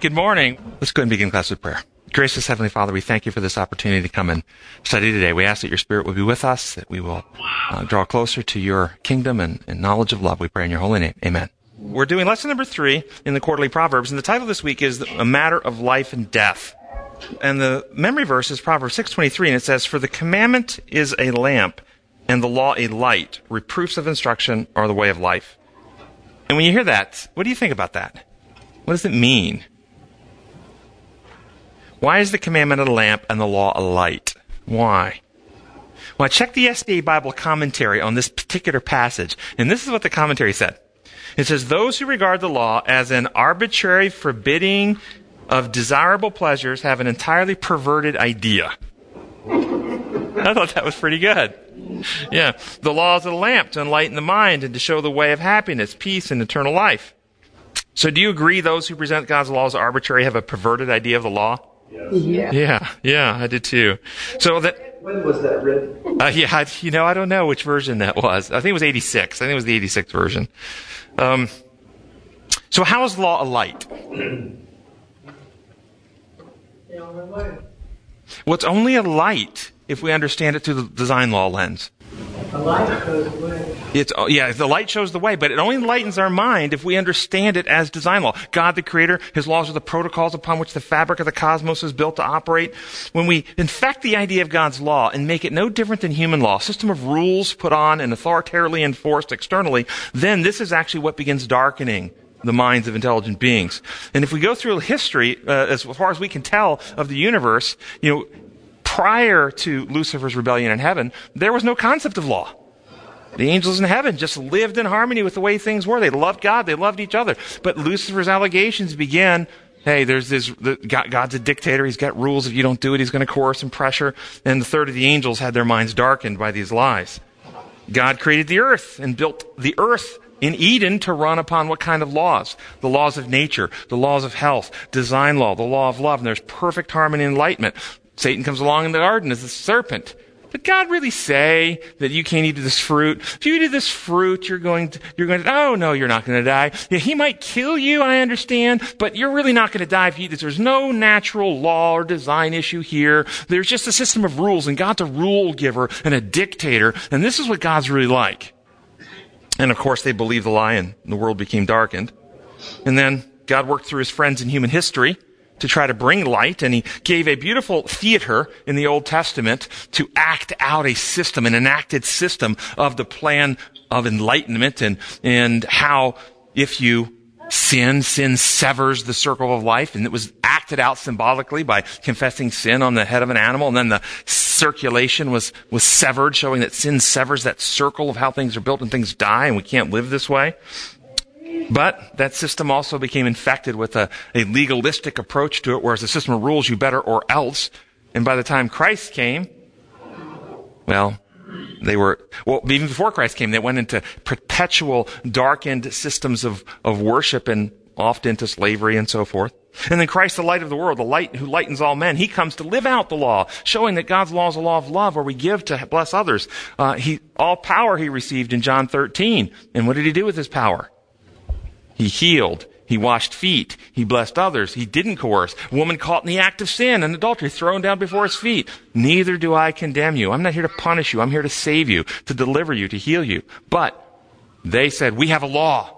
Good morning. Let's go and begin class with prayer. Gracious Heavenly Father, we thank you for this opportunity to come and study today. We ask that your Spirit will be with us, that we will uh, draw closer to your kingdom and, and knowledge of love. We pray in your holy name. Amen. We're doing lesson number three in the quarterly Proverbs, and the title this week is A Matter of Life and Death. And the memory verse is Proverbs 6.23, and it says, For the commandment is a lamp, and the law a light. Reproofs of instruction are the way of life. And when you hear that, what do you think about that? What does it mean? Why is the commandment a lamp and the law a light? Why? Well, I checked the SDA Bible commentary on this particular passage, and this is what the commentary said. It says, Those who regard the law as an arbitrary forbidding of desirable pleasures have an entirely perverted idea. I thought that was pretty good. Yeah. The law is a lamp to enlighten the mind and to show the way of happiness, peace, and eternal life. So do you agree those who present God's law as arbitrary have a perverted idea of the law? Yeah. Yeah, yeah, I did too. So that. When was that written? Uh, yeah, I, you know, I don't know which version that was. I think it was 86. I think it was the 86 version. Um, so how is law a light? Well, it's only a light if we understand it through the design law lens. The light goes away. It's oh, yeah, the light shows the way, but it only enlightens our mind if we understand it as design law. God, the Creator, His laws are the protocols upon which the fabric of the cosmos is built to operate. When we infect the idea of God's law and make it no different than human law, a system of rules put on and authoritarily enforced externally, then this is actually what begins darkening the minds of intelligent beings. And if we go through history, uh, as far as we can tell of the universe, you know, prior to Lucifer's rebellion in heaven, there was no concept of law. The angels in heaven just lived in harmony with the way things were. They loved God. They loved each other. But Lucifer's allegations began, hey, there's this, the, God's a dictator. He's got rules. If you don't do it, he's going to coerce and pressure. And the third of the angels had their minds darkened by these lies. God created the earth and built the earth in Eden to run upon what kind of laws? The laws of nature, the laws of health, design law, the law of love, and there's perfect harmony and enlightenment. Satan comes along in the garden as a serpent. Did God really say that you can't eat this fruit? If you eat this fruit, you're going to, you're going to, oh no, you're not going to die. Yeah, he might kill you, I understand, but you're really not going to die if you eat this. There's no natural law or design issue here. There's just a system of rules, and God's a rule giver and a dictator, and this is what God's really like. And of course, they believed the lie, and the world became darkened. And then God worked through his friends in human history to try to bring light, and he gave a beautiful theater in the Old Testament to act out a system, an enacted system of the plan of enlightenment and, and how if you sin, sin severs the circle of life, and it was acted out symbolically by confessing sin on the head of an animal, and then the circulation was, was severed, showing that sin severs that circle of how things are built and things die, and we can't live this way. But that system also became infected with a, a legalistic approach to it, whereas the system rules you better or else. And by the time Christ came, well, they were, well, even before Christ came, they went into perpetual darkened systems of, of worship and often into slavery and so forth. And then Christ, the light of the world, the light who lightens all men, he comes to live out the law, showing that God's law is a law of love where we give to bless others. Uh, he, all power he received in John 13. And what did he do with his power? He healed. He washed feet. He blessed others. He didn't coerce. A woman caught in the act of sin and adultery thrown down before his feet. Neither do I condemn you. I'm not here to punish you. I'm here to save you, to deliver you, to heal you. But they said, we have a law.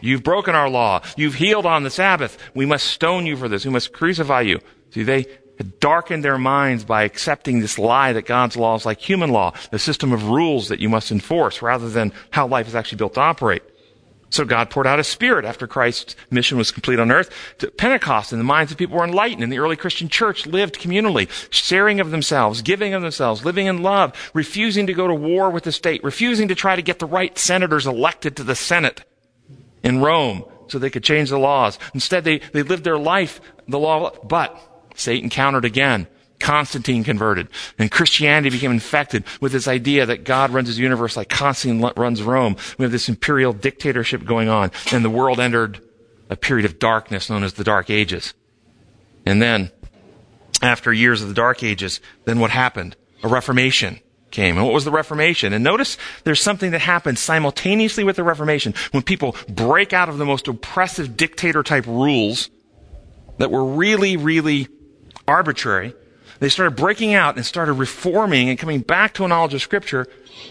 You've broken our law. You've healed on the Sabbath. We must stone you for this. We must crucify you. See, they darkened their minds by accepting this lie that God's law is like human law, the system of rules that you must enforce rather than how life is actually built to operate. So God poured out His Spirit after Christ's mission was complete on earth. Pentecost, and the minds of people were enlightened, and the early Christian church lived communally, sharing of themselves, giving of themselves, living in love, refusing to go to war with the state, refusing to try to get the right senators elected to the Senate in Rome so they could change the laws. Instead, they, they lived their life, the law, but Satan countered again. Constantine converted. And Christianity became infected with this idea that God runs his universe like Constantine runs Rome. We have this imperial dictatorship going on, and the world entered a period of darkness known as the Dark Ages. And then, after years of the Dark Ages, then what happened? A Reformation came. And what was the Reformation? And notice there's something that happens simultaneously with the Reformation when people break out of the most oppressive dictator type rules that were really, really arbitrary, they started breaking out and started reforming and coming back to a knowledge of Scripture,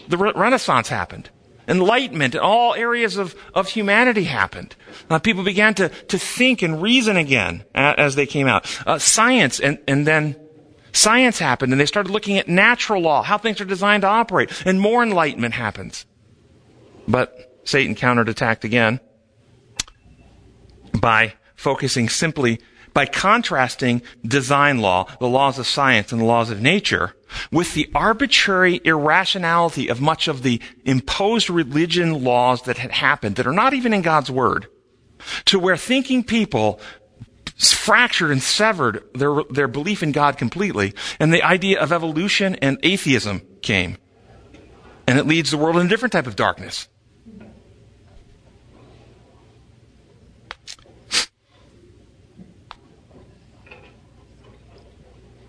the Re- Renaissance happened. Enlightenment in all areas of, of humanity happened. Uh, people began to, to think and reason again as they came out. Uh, science and, and then science happened and they started looking at natural law, how things are designed to operate, and more enlightenment happens. But Satan counterattacked again by focusing simply by contrasting design law, the laws of science and the laws of nature, with the arbitrary irrationality of much of the imposed religion laws that had happened that are not even in God's Word, to where thinking people fractured and severed their, their belief in God completely, and the idea of evolution and atheism came. And it leads the world in a different type of darkness.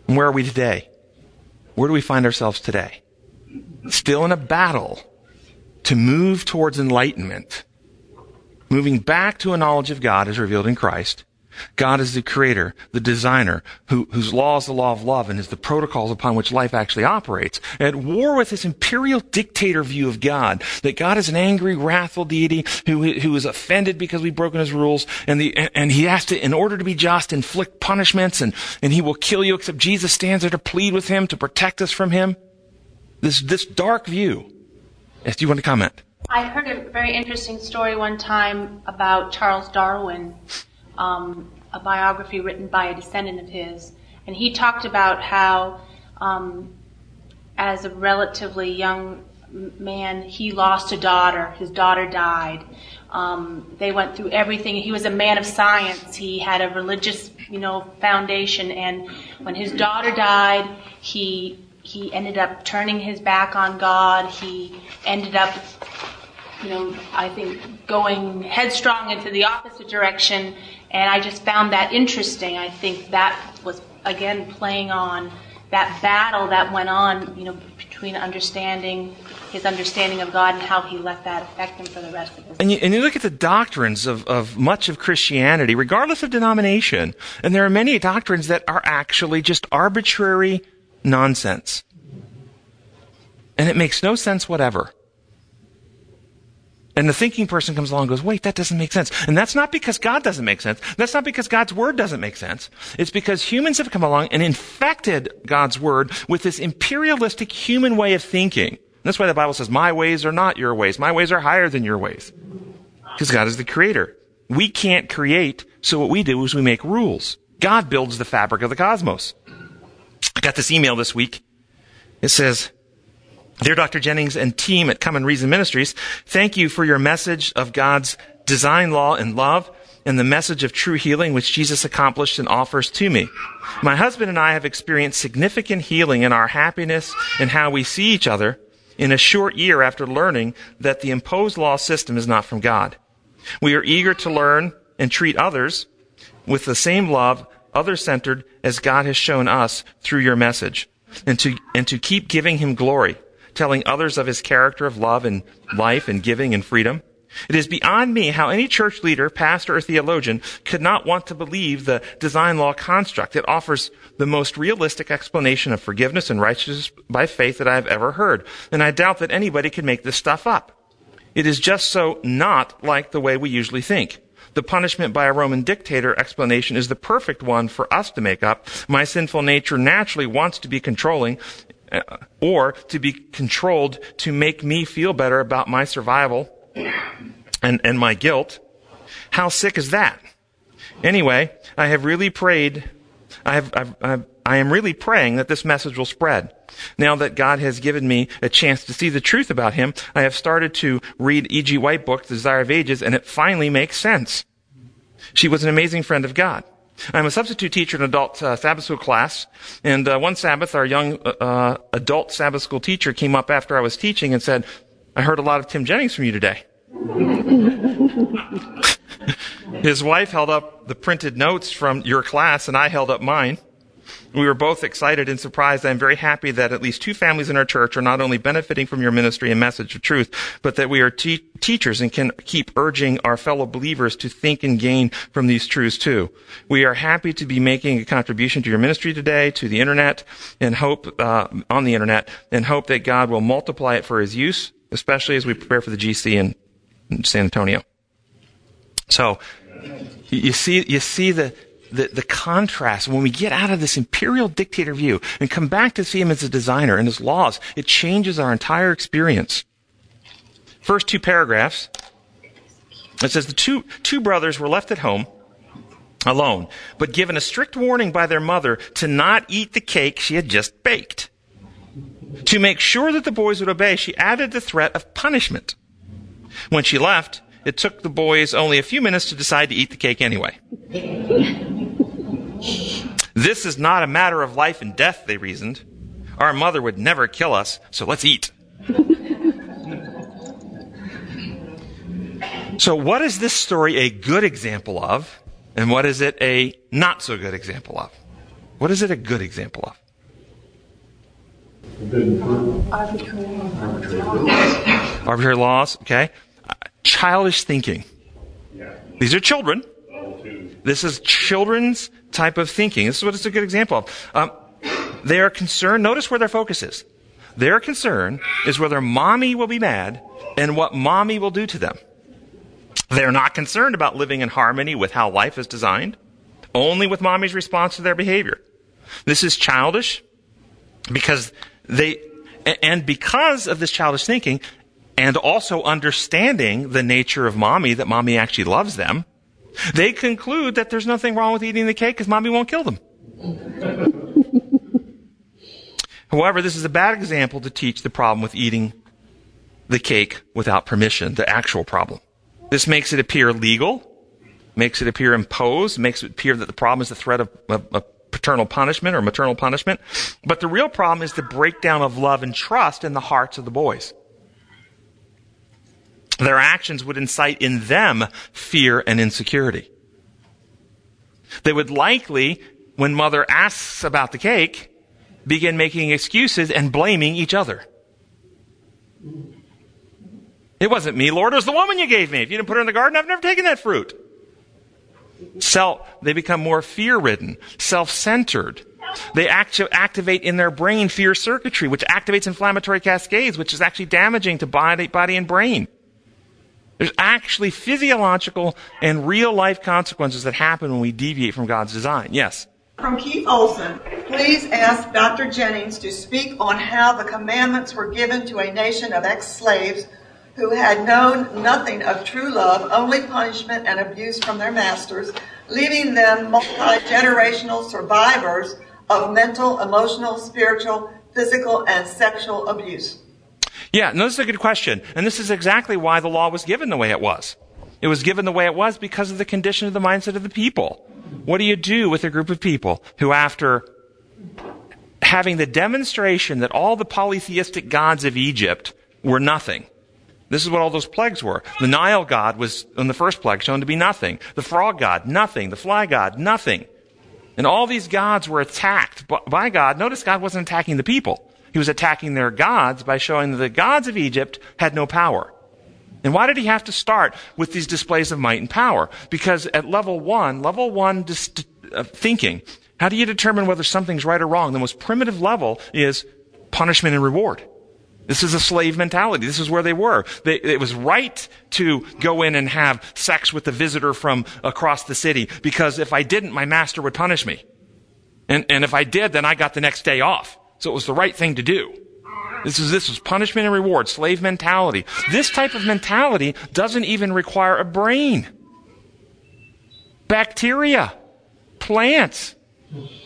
And where are we today? Where do we find ourselves today? Still in a battle to move towards enlightenment, moving back to a knowledge of God as revealed in Christ, God is the creator, the designer, who, whose law is the law of love and is the protocols upon which life actually operates. At war with this imperial dictator view of God, that God is an angry, wrathful deity who, who is offended because we've broken his rules, and, the, and he has to, in order to be just, inflict punishments, and, and he will kill you, except Jesus stands there to plead with him, to protect us from him. This, this dark view. Yes, do you want to comment? I heard a very interesting story one time about Charles Darwin um, a biography written by a descendant of his, and he talked about how, um, as a relatively young man, he lost a daughter. His daughter died. Um, they went through everything. He was a man of science. He had a religious, you know, foundation. And when his daughter died, he he ended up turning his back on God. He ended up, you know, I think going headstrong into the opposite direction and I just found that interesting. I think that was, again, playing on that battle that went on, you know, between understanding his understanding of God and how he let that affect him for the rest of his life. And you, and you look at the doctrines of, of much of Christianity, regardless of denomination, and there are many doctrines that are actually just arbitrary nonsense. And it makes no sense whatever. And the thinking person comes along and goes, wait, that doesn't make sense. And that's not because God doesn't make sense. That's not because God's word doesn't make sense. It's because humans have come along and infected God's word with this imperialistic human way of thinking. And that's why the Bible says, my ways are not your ways. My ways are higher than your ways. Because God is the creator. We can't create, so what we do is we make rules. God builds the fabric of the cosmos. I got this email this week. It says, Dear Dr. Jennings and team at Come and Reason Ministries, thank you for your message of God's design law and love and the message of true healing which Jesus accomplished and offers to me. My husband and I have experienced significant healing in our happiness and how we see each other in a short year after learning that the imposed law system is not from God. We are eager to learn and treat others with the same love, other centered as God has shown us through your message and to, and to keep giving him glory telling others of his character of love and life and giving and freedom. It is beyond me how any church leader, pastor, or theologian could not want to believe the design law construct. It offers the most realistic explanation of forgiveness and righteousness by faith that I have ever heard. And I doubt that anybody can make this stuff up. It is just so not like the way we usually think. The punishment by a Roman dictator explanation is the perfect one for us to make up. My sinful nature naturally wants to be controlling, Uh, or to be controlled to make me feel better about my survival and, and my guilt. How sick is that? Anyway, I have really prayed, I have, I've, I've, I am really praying that this message will spread. Now that God has given me a chance to see the truth about Him, I have started to read E.G. White book, The Desire of Ages, and it finally makes sense. She was an amazing friend of God. I'm a substitute teacher in adult uh, Sabbath school class, and uh, one Sabbath, our young uh, uh, adult Sabbath school teacher came up after I was teaching and said, "I heard a lot of Tim Jennings from you today." His wife held up the printed notes from your class, and I held up mine. We were both excited and surprised. I'm very happy that at least two families in our church are not only benefiting from your ministry and message of truth, but that we are te- teachers and can keep urging our fellow believers to think and gain from these truths too. We are happy to be making a contribution to your ministry today, to the internet, and hope, uh, on the internet, and hope that God will multiply it for his use, especially as we prepare for the GC in, in San Antonio. So, you see, you see the, the, the contrast when we get out of this imperial dictator view and come back to see him as a designer and his laws, it changes our entire experience. First two paragraphs, it says the two, two brothers were left at home alone, but given a strict warning by their mother to not eat the cake she had just baked. To make sure that the boys would obey, she added the threat of punishment. When she left, it took the boys only a few minutes to decide to eat the cake anyway. This is not a matter of life and death, they reasoned. Our mother would never kill us, so let's eat. so, what is this story a good example of, and what is it a not so good example of? What is it a good example of? Arbitrary laws, Arbitrary laws, okay? childish thinking. These are children. This is children's type of thinking. This is what it's a good example of. Um, they are concerned. Notice where their focus is. Their concern is whether mommy will be mad and what mommy will do to them. They're not concerned about living in harmony with how life is designed, only with mommy's response to their behavior. This is childish because they, and because of this childish thinking, and also understanding the nature of mommy, that mommy actually loves them, they conclude that there's nothing wrong with eating the cake because mommy won't kill them. However, this is a bad example to teach the problem with eating the cake without permission, the actual problem. This makes it appear legal, makes it appear imposed, makes it appear that the problem is the threat of, of, of paternal punishment or maternal punishment. But the real problem is the breakdown of love and trust in the hearts of the boys. Their actions would incite in them fear and insecurity. They would likely, when mother asks about the cake, begin making excuses and blaming each other. It wasn't me, Lord. It was the woman you gave me. If you didn't put her in the garden, I've never taken that fruit. Self, they become more fear ridden, self centered. They act- activate in their brain fear circuitry, which activates inflammatory cascades, which is actually damaging to body, body and brain. There's actually physiological and real life consequences that happen when we deviate from God's design. Yes? From Keith Olson, please ask Dr. Jennings to speak on how the commandments were given to a nation of ex-slaves who had known nothing of true love, only punishment and abuse from their masters, leaving them multi-generational survivors of mental, emotional, spiritual, physical, and sexual abuse. Yeah, no, this is a good question. And this is exactly why the law was given the way it was. It was given the way it was because of the condition of the mindset of the people. What do you do with a group of people who, after having the demonstration that all the polytheistic gods of Egypt were nothing, this is what all those plagues were. The Nile god was, in the first plague, shown to be nothing. The frog god, nothing. The fly god, nothing. And all these gods were attacked by God. Notice God wasn't attacking the people. He was attacking their gods by showing that the gods of Egypt had no power. And why did he have to start with these displays of might and power? Because at level one, level one dis- uh, thinking, how do you determine whether something's right or wrong? The most primitive level is punishment and reward. This is a slave mentality. This is where they were. They, it was right to go in and have sex with the visitor from across the city because if I didn't, my master would punish me. And, and if I did, then I got the next day off. So it was the right thing to do. This is, this was punishment and reward, slave mentality. This type of mentality doesn't even require a brain. Bacteria, plants,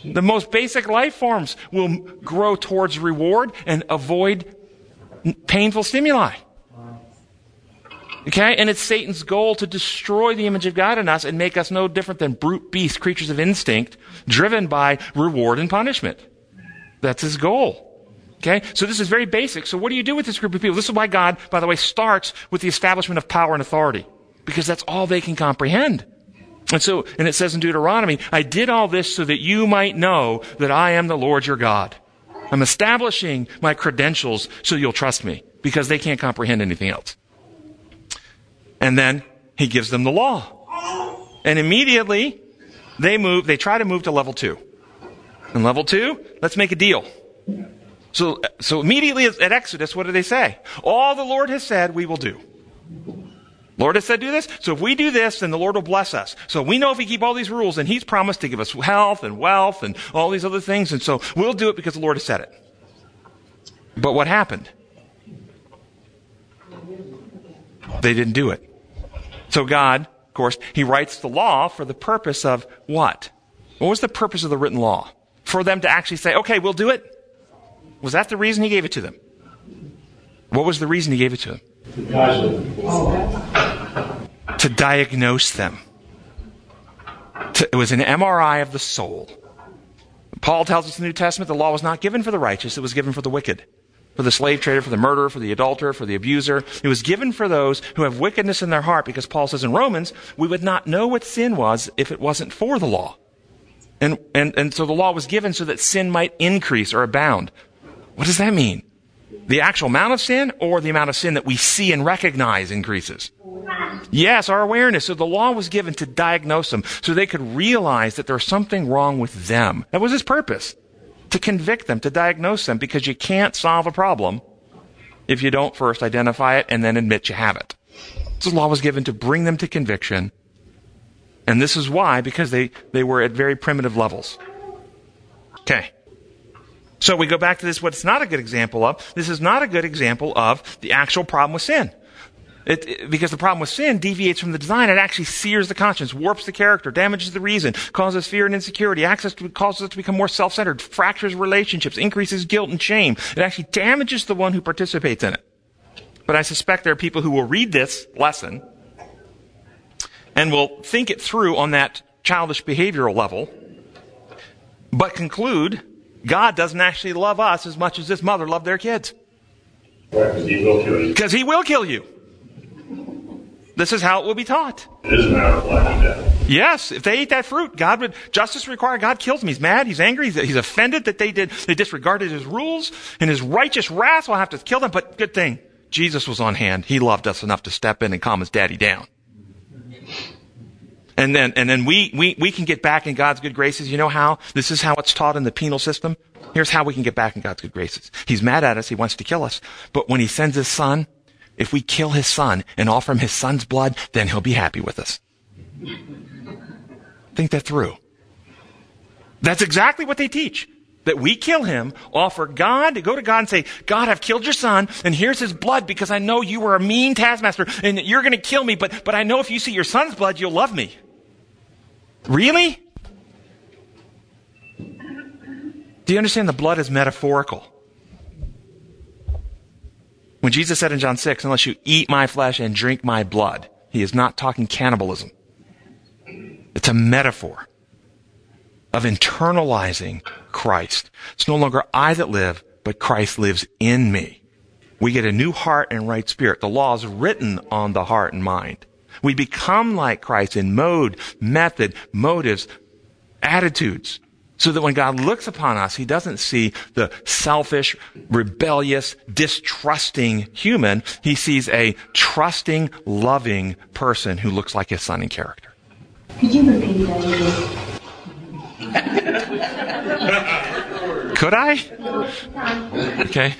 the most basic life forms will grow towards reward and avoid painful stimuli. Okay? And it's Satan's goal to destroy the image of God in us and make us no different than brute beasts, creatures of instinct, driven by reward and punishment. That's his goal. Okay? So this is very basic. So what do you do with this group of people? This is why God, by the way, starts with the establishment of power and authority. Because that's all they can comprehend. And so, and it says in Deuteronomy, I did all this so that you might know that I am the Lord your God. I'm establishing my credentials so you'll trust me because they can't comprehend anything else. And then he gives them the law. And immediately they move, they try to move to level two. And level two, let's make a deal. So, so immediately at Exodus, what do they say? All the Lord has said, we will do. Lord has said do this. So if we do this, then the Lord will bless us. So we know if we keep all these rules, and He's promised to give us health and wealth and all these other things. And so we'll do it because the Lord has said it. But what happened? They didn't do it. So God, of course, He writes the law for the purpose of what? What was the purpose of the written law? For them to actually say, okay, we'll do it? Was that the reason He gave it to them? What was the reason He gave it to them? To diagnose them. To, it was an MRI of the soul. Paul tells us in the New Testament the law was not given for the righteous, it was given for the wicked. For the slave trader, for the murderer, for the adulterer, for the abuser. It was given for those who have wickedness in their heart because Paul says in Romans, we would not know what sin was if it wasn't for the law. And, and, and so the law was given so that sin might increase or abound. What does that mean? The actual amount of sin or the amount of sin that we see and recognize increases? Yes, our awareness. So the law was given to diagnose them so they could realize that there's something wrong with them. That was his purpose. To convict them, to diagnose them, because you can't solve a problem if you don't first identify it and then admit you have it. So the law was given to bring them to conviction. And this is why, because they, they were at very primitive levels. Okay. So we go back to this, what it's not a good example of. This is not a good example of the actual problem with sin. It, it, because the problem with sin deviates from the design. It actually sears the conscience, warps the character, damages the reason, causes fear and insecurity, access to, causes us to become more self-centered, fractures relationships, increases guilt and shame. It actually damages the one who participates in it. But I suspect there are people who will read this lesson and will think it through on that childish behavioral level, but conclude God doesn't actually love us as much as this mother loved their kids. Because he will kill you. Because he will kill you. This is how it will be taught. It is a matter of life and death. Yes, if they ate that fruit, God would justice require God kills them. He's mad, he's angry, he's, he's offended that they did they disregarded his rules, and his righteous wrath will have to kill them. But good thing, Jesus was on hand. He loved us enough to step in and calm his daddy down. And then and then we, we, we can get back in God's good graces. You know how? This is how it's taught in the penal system. Here's how we can get back in God's good graces. He's mad at us, he wants to kill us. But when he sends his son, if we kill his son and offer him his son's blood, then he'll be happy with us. Think that through. That's exactly what they teach. That we kill him, offer God, go to God and say, God, I've killed your son, and here's his blood because I know you were a mean taskmaster and you're going to kill me, but, but I know if you see your son's blood, you'll love me. Really? Do you understand the blood is metaphorical? When Jesus said in John 6, unless you eat my flesh and drink my blood, he is not talking cannibalism. It's a metaphor of internalizing Christ. It's no longer I that live, but Christ lives in me. We get a new heart and right spirit. The law is written on the heart and mind. We become like Christ in mode, method, motives, attitudes. So that when God looks upon us, He doesn't see the selfish, rebellious, distrusting human. He sees a trusting, loving person who looks like His Son in character. Could you repeat that again? Could I? Okay.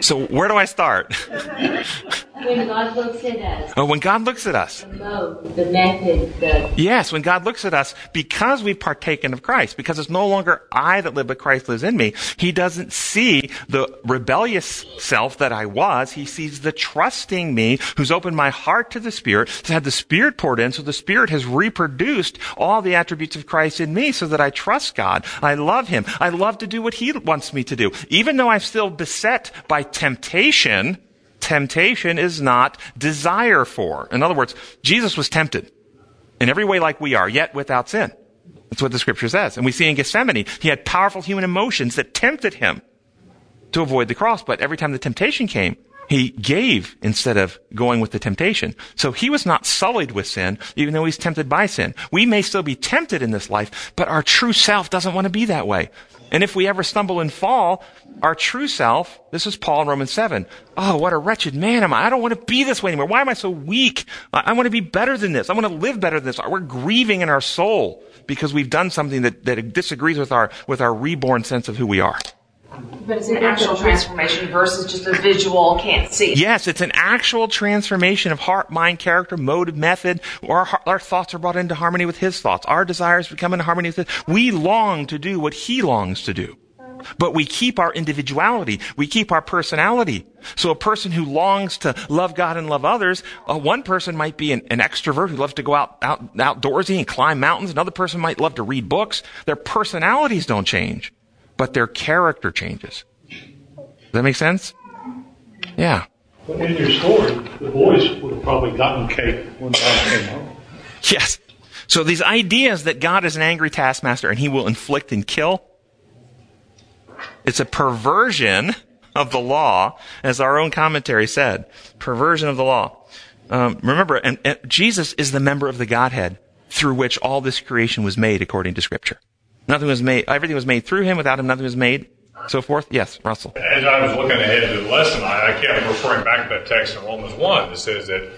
So where do I start? When God looks at us, Oh, when God looks at us. the mode, the method, the Yes, when God looks at us, because we've partaken of Christ, because it's no longer I that live, but Christ lives in me, He doesn't see the rebellious self that I was. He sees the trusting me who's opened my heart to the Spirit, has had the Spirit poured in, so the Spirit has reproduced all the attributes of Christ in me so that I trust God. I love Him. I love to do what He wants me to do. Even though I'm still beset by temptation, temptation is not desire for. In other words, Jesus was tempted in every way like we are, yet without sin. That's what the scripture says. And we see in Gethsemane, he had powerful human emotions that tempted him to avoid the cross. But every time the temptation came, He gave instead of going with the temptation. So he was not sullied with sin, even though he's tempted by sin. We may still be tempted in this life, but our true self doesn't want to be that way. And if we ever stumble and fall, our true self, this is Paul in Romans 7. Oh, what a wretched man am I. I don't want to be this way anymore. Why am I so weak? I, I want to be better than this. I want to live better than this. We're grieving in our soul because we've done something that, that disagrees with our, with our reborn sense of who we are. But it's an actual transformation versus just a visual, can't see. Yes, it's an actual transformation of heart, mind, character, motive, method. Our, our thoughts are brought into harmony with His thoughts. Our desires become in harmony with His. We long to do what He longs to do. But we keep our individuality. We keep our personality. So a person who longs to love God and love others, uh, one person might be an, an, extrovert who loves to go out, out outdoorsy and climb mountains. Another person might love to read books. Their personalities don't change but their character changes. Does that make sense? Yeah. But in your story, the boys would have probably gotten cake when God came home. Yes. So these ideas that God is an angry taskmaster and he will inflict and kill, it's a perversion of the law, as our own commentary said. Perversion of the law. Um, remember, and, and Jesus is the member of the Godhead through which all this creation was made according to Scripture. Nothing was made, everything was made through him. Without him, nothing was made. So forth. Yes, Russell. As I was looking ahead to the lesson, I, I kept referring back to that text in Romans 1 that says that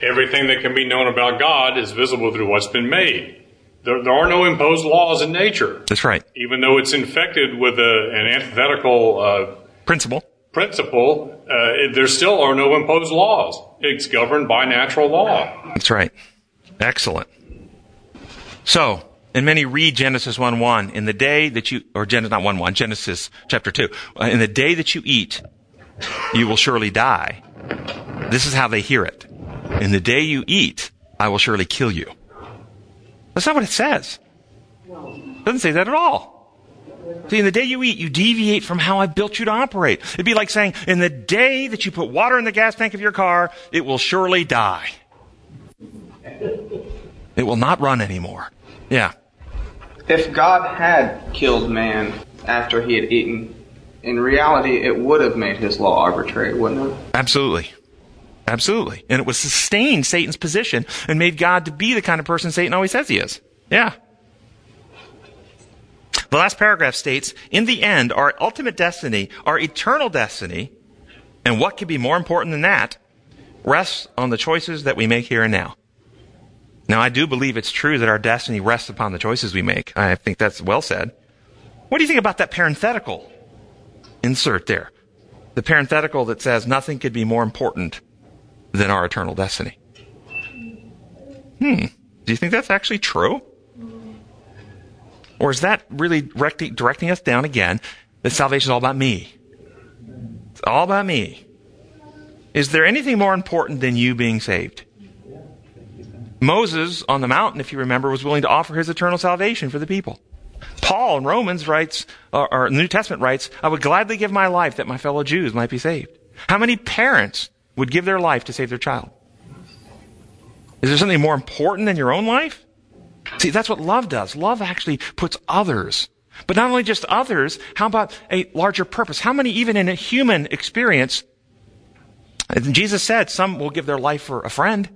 everything that can be known about God is visible through what's been made. There, there are no imposed laws in nature. That's right. Even though it's infected with a, an antithetical uh, principle, principle, uh, there still are no imposed laws. It's governed by natural law. That's right. Excellent. So, and many read Genesis 1 1. In the day that you, or Genesis, not 1 1, Genesis chapter 2. Uh, in the day that you eat, you will surely die. This is how they hear it. In the day you eat, I will surely kill you. That's not what it says. It doesn't say that at all. See, in the day you eat, you deviate from how I built you to operate. It'd be like saying, in the day that you put water in the gas tank of your car, it will surely die. It will not run anymore. Yeah. If God had killed man after he had eaten, in reality, it would have made his law arbitrary, wouldn't it? Absolutely. Absolutely. And it would sustain Satan's position and made God to be the kind of person Satan always says he is. Yeah. The last paragraph states, in the end, our ultimate destiny, our eternal destiny, and what could be more important than that, rests on the choices that we make here and now. Now, I do believe it's true that our destiny rests upon the choices we make. I think that's well said. What do you think about that parenthetical insert there? The parenthetical that says nothing could be more important than our eternal destiny. Hmm. Do you think that's actually true? Or is that really directing, directing us down again that salvation is all about me? It's all about me. Is there anything more important than you being saved? Moses on the mountain, if you remember, was willing to offer his eternal salvation for the people. Paul in Romans writes, or, or New Testament writes, I would gladly give my life that my fellow Jews might be saved. How many parents would give their life to save their child? Is there something more important than your own life? See, that's what love does. Love actually puts others. But not only just others, how about a larger purpose? How many, even in a human experience, Jesus said some will give their life for a friend.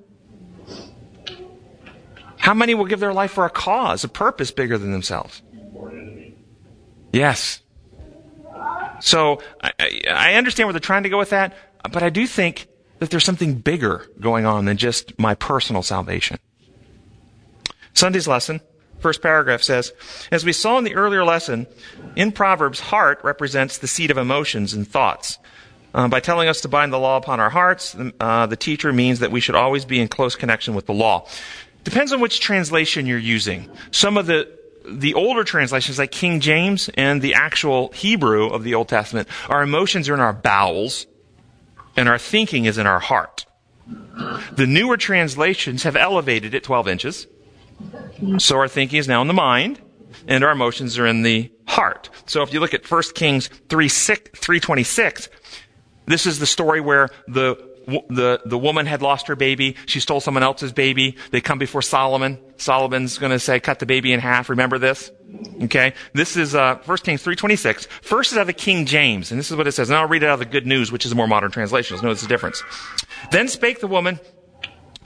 How many will give their life for a cause, a purpose bigger than themselves? Yes. So I, I, understand where they're trying to go with that, but I do think that there's something bigger going on than just my personal salvation. Sunday's lesson, first paragraph says, as we saw in the earlier lesson, in Proverbs, heart represents the seat of emotions and thoughts. Uh, by telling us to bind the law upon our hearts, uh, the teacher means that we should always be in close connection with the law. Depends on which translation you're using. Some of the the older translations, like King James and the actual Hebrew of the Old Testament, our emotions are in our bowels, and our thinking is in our heart. The newer translations have elevated it 12 inches, so our thinking is now in the mind, and our emotions are in the heart. So if you look at 1 Kings 3, 6, 326, this is the story where the the, the woman had lost her baby. She stole someone else's baby. They come before Solomon. Solomon's going to say, cut the baby in half. Remember this? Okay, this is uh, 1 Kings 3.26. First is out of the King James, and this is what it says. And I'll read it out of the Good News, which is a more modern translation. Let's notice the difference. Then spake the woman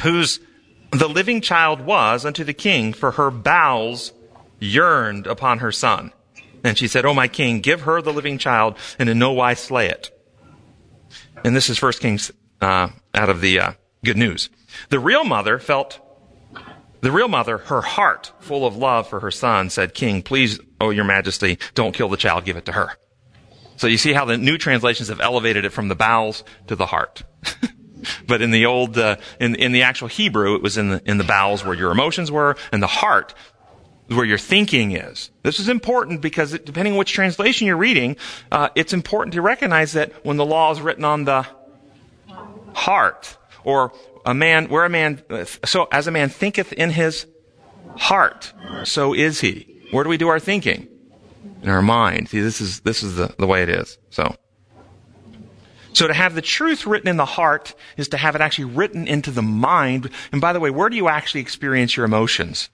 whose the living child was unto the king, for her bowels yearned upon her son. And she said, O my king, give her the living child, and in no wise slay it. And this is 1 Kings uh, out of the uh, Good News. The real mother felt the real mother, her heart full of love for her son, said, King, please, oh, your majesty, don't kill the child, give it to her. So you see how the new translations have elevated it from the bowels to the heart. but in the old, uh, in, in the actual Hebrew, it was in the, in the bowels where your emotions were, and the heart where your thinking is. This is important because it, depending on which translation you're reading, uh, it's important to recognize that when the law is written on the heart, or a man, where a man, so as a man thinketh in his heart, so is he. Where do we do our thinking? In our mind. See, this is, this is the, the way it is. So. So to have the truth written in the heart is to have it actually written into the mind. And by the way, where do you actually experience your emotions?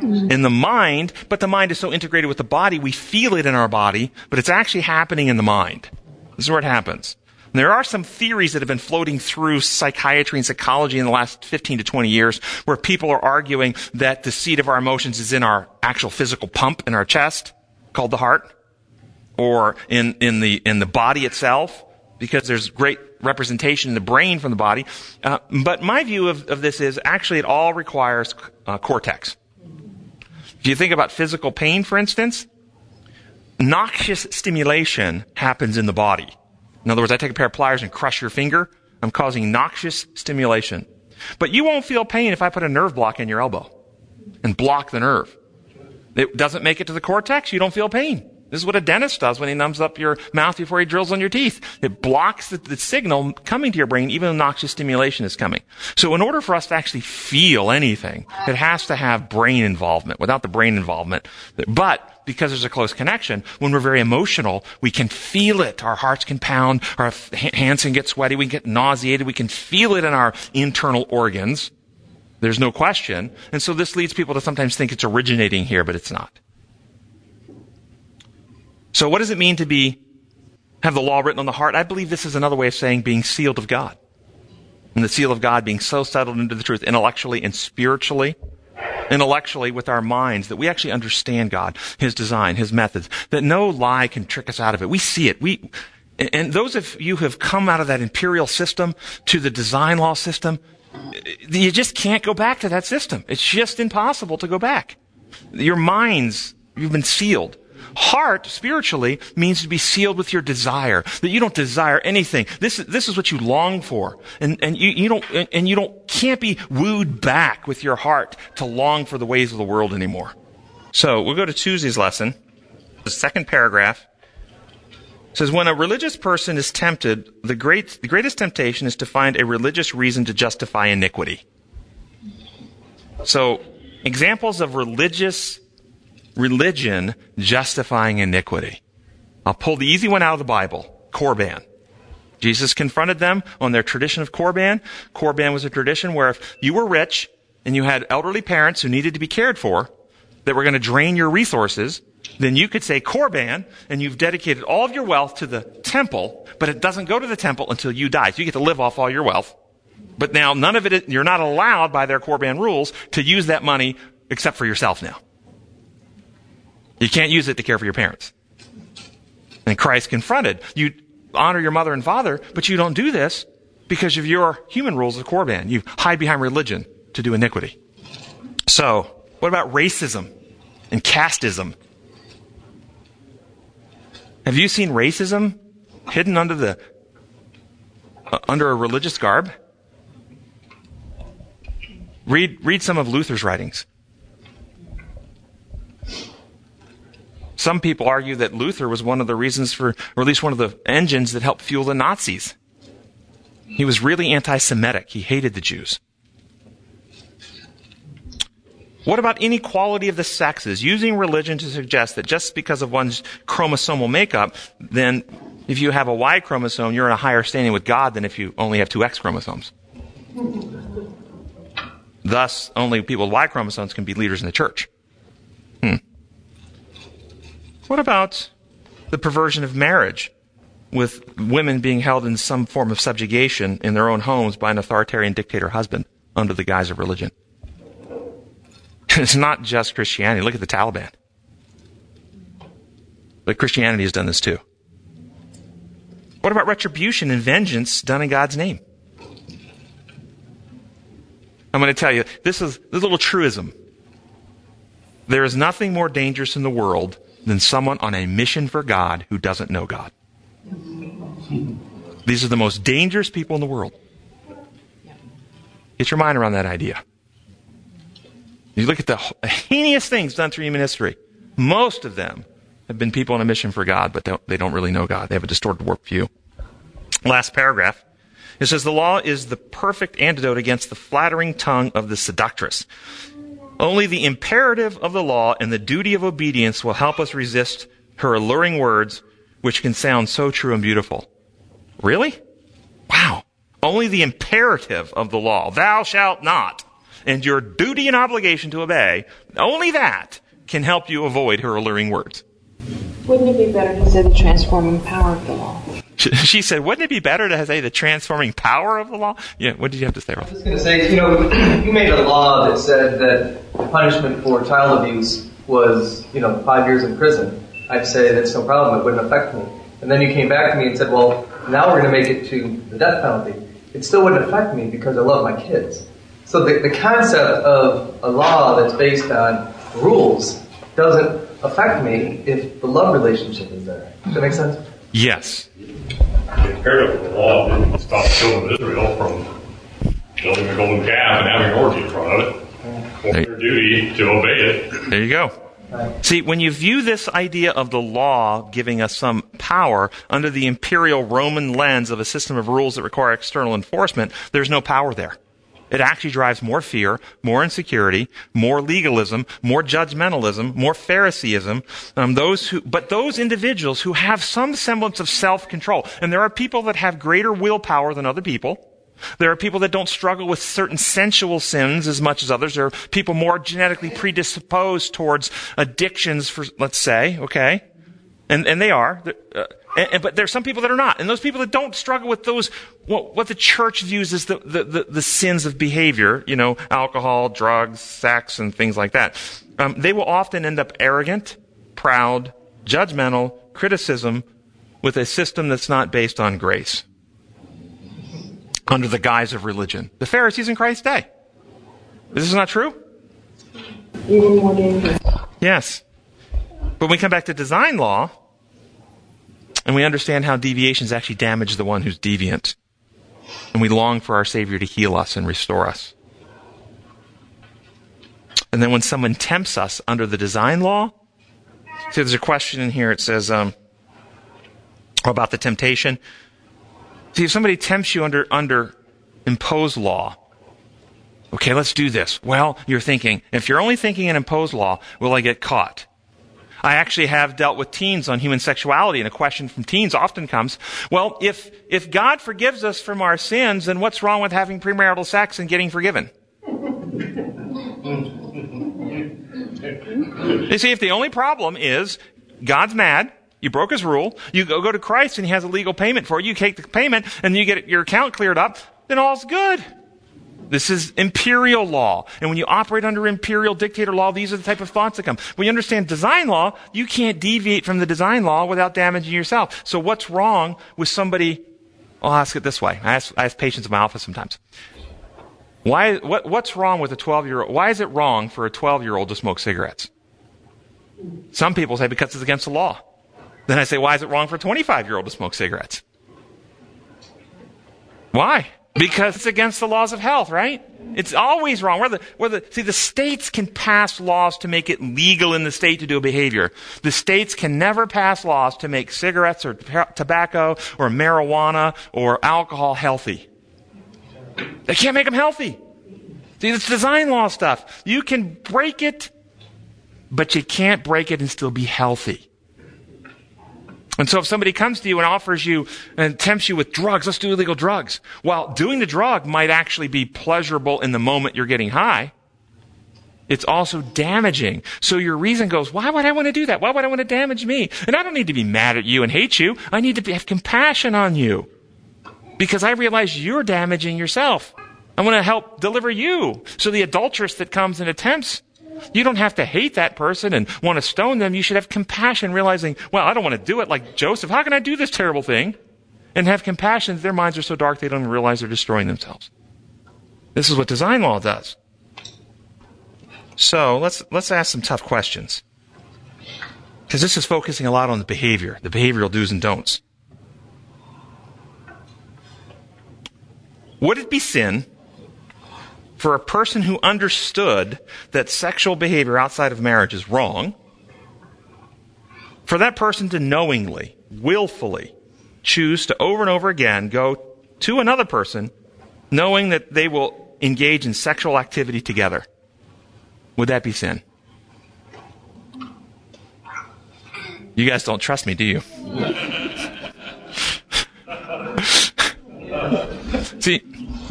In the mind, but the mind is so integrated with the body, we feel it in our body, but it's actually happening in the mind. This is where it happens. And there are some theories that have been floating through psychiatry and psychology in the last 15 to 20 years where people are arguing that the seat of our emotions is in our actual physical pump in our chest called the heart or in, in the, in the body itself because there's great representation in the brain from the body. Uh, but my view of, of this is actually it all requires uh, cortex. If you think about physical pain, for instance, noxious stimulation happens in the body. In other words, I take a pair of pliers and crush your finger. I'm causing noxious stimulation. But you won't feel pain if I put a nerve block in your elbow and block the nerve. It doesn't make it to the cortex. You don't feel pain. This is what a dentist does when he numbs up your mouth before he drills on your teeth. It blocks the, the, signal coming to your brain even though noxious stimulation is coming. So in order for us to actually feel anything, it has to have brain involvement. Without the brain involvement, but because there's a close connection, when we're very emotional, we can feel it. Our hearts can pound, our hands can get sweaty, we can get nauseated, we can feel it in our internal organs. There's no question. And so this leads people to sometimes think it's originating here, but it's not. So what does it mean to be, have the law written on the heart? I believe this is another way of saying being sealed of God. And the seal of God being so settled into the truth intellectually and spiritually intellectually with our minds that we actually understand God, His design, His methods, that no lie can trick us out of it. We see it. We, and those of you who have come out of that imperial system to the design law system, you just can't go back to that system. It's just impossible to go back. Your minds, you've been sealed. Heart, spiritually, means to be sealed with your desire. That you don't desire anything. This, is this is what you long for. And, and you, you don't, and you don't, can't be wooed back with your heart to long for the ways of the world anymore. So, we'll go to Tuesday's lesson. The second paragraph says, when a religious person is tempted, the great, the greatest temptation is to find a religious reason to justify iniquity. So, examples of religious religion justifying iniquity. I'll pull the easy one out of the Bible. Korban. Jesus confronted them on their tradition of Korban. Korban was a tradition where if you were rich and you had elderly parents who needed to be cared for, that were going to drain your resources, then you could say Korban and you've dedicated all of your wealth to the temple, but it doesn't go to the temple until you die. So you get to live off all your wealth. But now none of it, you're not allowed by their Korban rules to use that money except for yourself now. You can't use it to care for your parents. And Christ confronted, you honor your mother and father, but you don't do this because of your human rules of Korban. You hide behind religion to do iniquity. So, what about racism and casteism? Have you seen racism hidden under the uh, under a religious garb? Read read some of Luther's writings. Some people argue that Luther was one of the reasons for, or at least one of the engines that helped fuel the Nazis. He was really anti Semitic. He hated the Jews. What about inequality of the sexes? Using religion to suggest that just because of one's chromosomal makeup, then if you have a Y chromosome, you're in a higher standing with God than if you only have two X chromosomes. Thus, only people with Y chromosomes can be leaders in the church. What about the perversion of marriage, with women being held in some form of subjugation in their own homes by an authoritarian dictator husband under the guise of religion? it's not just Christianity. Look at the Taliban. But Christianity has done this too. What about retribution and vengeance done in God's name? I'm going to tell you, this is, this little truism. There is nothing more dangerous in the world than someone on a mission for God who doesn't know God. These are the most dangerous people in the world. Get your mind around that idea. You look at the heinous things done through human history. Most of them have been people on a mission for God, but they don't really know God. They have a distorted warped view. Last paragraph. It says the law is the perfect antidote against the flattering tongue of the seductress. Only the imperative of the law and the duty of obedience will help us resist her alluring words, which can sound so true and beautiful. Really? Wow. Only the imperative of the law, thou shalt not, and your duty and obligation to obey, only that can help you avoid her alluring words. Wouldn't it be better to say the transforming power of the law? She said, wouldn't it be better to say the transforming power of the law? Yeah, what did you have to say, Ralph? I was going to say, you know, you made a law that said that the punishment for child abuse was, you know, five years in prison. I'd say that's no problem, it wouldn't affect me. And then you came back to me and said, well, now we're going to make it to the death penalty. It still wouldn't affect me because I love my kids. So the, the concept of a law that's based on rules doesn't affect me if the love relationship is there. Does that make sense? Yes. The imperative of the law didn't stop the children of Israel from building a golden calf and having an orgy in front of it. Their duty to obey it. There you go. See, when you view this idea of the law giving us some power under the imperial Roman lens of a system of rules that require external enforcement, there's no power there. It actually drives more fear, more insecurity, more legalism, more judgmentalism, more Phariseeism. Um, those who, but those individuals who have some semblance of self-control, and there are people that have greater willpower than other people. There are people that don't struggle with certain sensual sins as much as others. There are people more genetically predisposed towards addictions, for let's say, okay, and and they are. And, and, but there are some people that are not. And those people that don't struggle with those, what, what the church views as the, the, the, the, sins of behavior, you know, alcohol, drugs, sex, and things like that, um, they will often end up arrogant, proud, judgmental, criticism, with a system that's not based on grace. Under the guise of religion. The Pharisees in Christ's day. This is not true? Even more dangerous. Yes. But when we come back to design law, and we understand how deviations actually damage the one who's deviant. And we long for our Savior to heal us and restore us. And then when someone tempts us under the design law, see, there's a question in here. It says um, about the temptation. See, if somebody tempts you under under imposed law, okay, let's do this. Well, you're thinking, if you're only thinking in imposed law, will I get caught? I actually have dealt with teens on human sexuality, and a question from teens often comes, well, if, if God forgives us from our sins, then what's wrong with having premarital sex and getting forgiven? you see, if the only problem is God's mad, you broke his rule, you go, go to Christ and he has a legal payment for you, you take the payment and you get your account cleared up, then all's good. This is imperial law. And when you operate under imperial dictator law, these are the type of thoughts that come. When you understand design law, you can't deviate from the design law without damaging yourself. So what's wrong with somebody? I'll ask it this way. I ask, I ask patients in my office sometimes. Why, what, what's wrong with a 12 year old? Why is it wrong for a 12 year old to smoke cigarettes? Some people say because it's against the law. Then I say, why is it wrong for a 25 year old to smoke cigarettes? Why? Because it's against the laws of health, right? It's always wrong. See, the states can pass laws to make it legal in the state to do a behavior. The states can never pass laws to make cigarettes or tobacco or marijuana or alcohol healthy. They can't make them healthy. See, it's design law stuff. You can break it, but you can't break it and still be healthy. And so if somebody comes to you and offers you and tempts you with drugs, let's do illegal drugs. While doing the drug might actually be pleasurable in the moment you're getting high, It's also damaging. So your reason goes, why would I want to do that? Why would I want to damage me? And I don't need to be mad at you and hate you. I need to have compassion on you. Because I realize you're damaging yourself. I want to help deliver you. So the adulteress that comes and attempts, you don't have to hate that person and want to stone them. You should have compassion, realizing, well, I don't want to do it like Joseph. How can I do this terrible thing? And have compassion. Their minds are so dark they don't even realize they're destroying themselves. This is what design law does. So let's let's ask some tough questions. Because this is focusing a lot on the behavior, the behavioral do's and don'ts. Would it be sin for a person who understood that sexual behavior outside of marriage is wrong, for that person to knowingly, willfully choose to over and over again go to another person knowing that they will engage in sexual activity together? Would that be sin? You guys don't trust me, do you? See,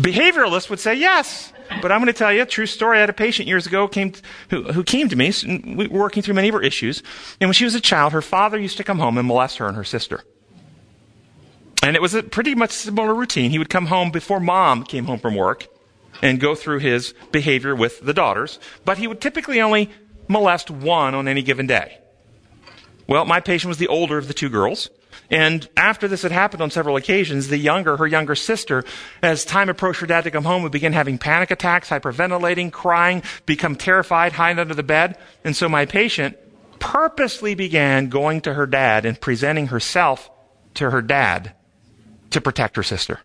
behavioralists would say yes. But I'm going to tell you a true story. I had a patient years ago came to, who, who came to me. We were working through many of her issues. And when she was a child, her father used to come home and molest her and her sister. And it was a pretty much similar routine. He would come home before mom came home from work and go through his behavior with the daughters. But he would typically only molest one on any given day. Well, my patient was the older of the two girls. And after this had happened on several occasions, the younger, her younger sister, as time approached her dad to come home, would begin having panic attacks, hyperventilating, crying, become terrified, hide under the bed. And so my patient purposely began going to her dad and presenting herself to her dad to protect her sister.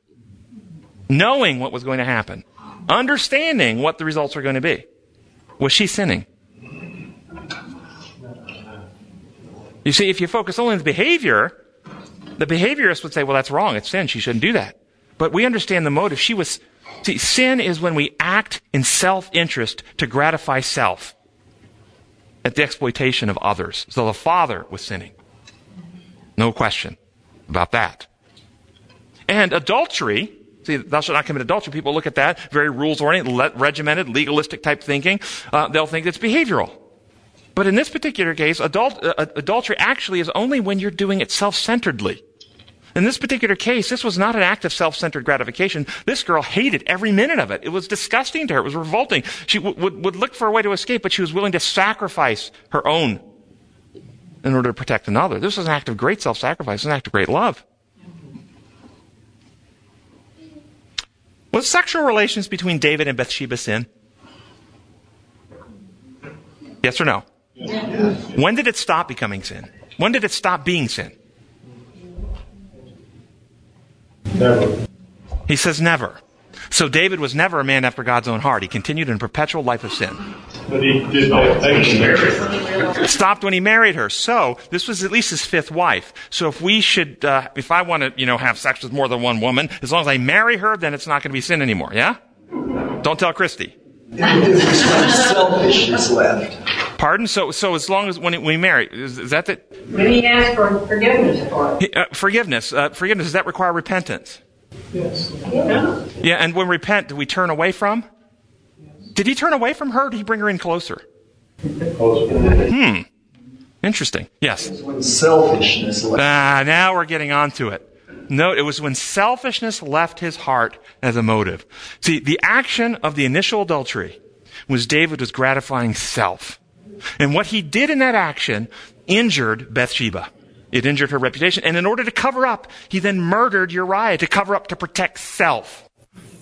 Knowing what was going to happen. Understanding what the results were going to be. Was she sinning? You see, if you focus only on the behavior, the behaviorist would say, well, that's wrong. It's sin. She shouldn't do that. But we understand the motive. She was, see, sin is when we act in self-interest to gratify self at the exploitation of others. So the father was sinning. No question about that. And adultery, see, thou shalt not commit adultery. People look at that, very rules oriented, regimented, legalistic type thinking. Uh, they'll think it's behavioral. But in this particular case, adult, uh, adultery actually is only when you're doing it self-centeredly. In this particular case, this was not an act of self-centered gratification. This girl hated every minute of it. It was disgusting to her. It was revolting. She w- would, would look for a way to escape, but she was willing to sacrifice her own in order to protect another. This was an act of great self-sacrifice, an act of great love. Was sexual relations between David and Bathsheba sin? Yes or no? When did it stop becoming sin? When did it stop being sin? Never. He says never. So David was never a man after God's own heart. He continued in a perpetual life of sin. But he did not think he married her. Stopped when he married her. So this was at least his fifth wife. So if we should, uh, if I want to, you know, have sex with more than one woman, as long as I marry her, then it's not going to be sin anymore. Yeah? Don't tell Christy. There's some selfishness left. Pardon? So, so as long as when we marry, is, is that the When he asked for forgiveness for it. uh, forgiveness? Uh, forgiveness does that require repentance? Yes. Yeah. Yeah, and when we repent, do we turn away from? Did he turn away from her? Or did he bring her in closer? Hmm. Interesting. Yes. When selfishness left. Ah, now we're getting onto it. No, it was when selfishness left his heart as a motive. See, the action of the initial adultery was David was gratifying self. And what he did in that action injured Bathsheba. It injured her reputation. And in order to cover up, he then murdered Uriah to cover up to protect self.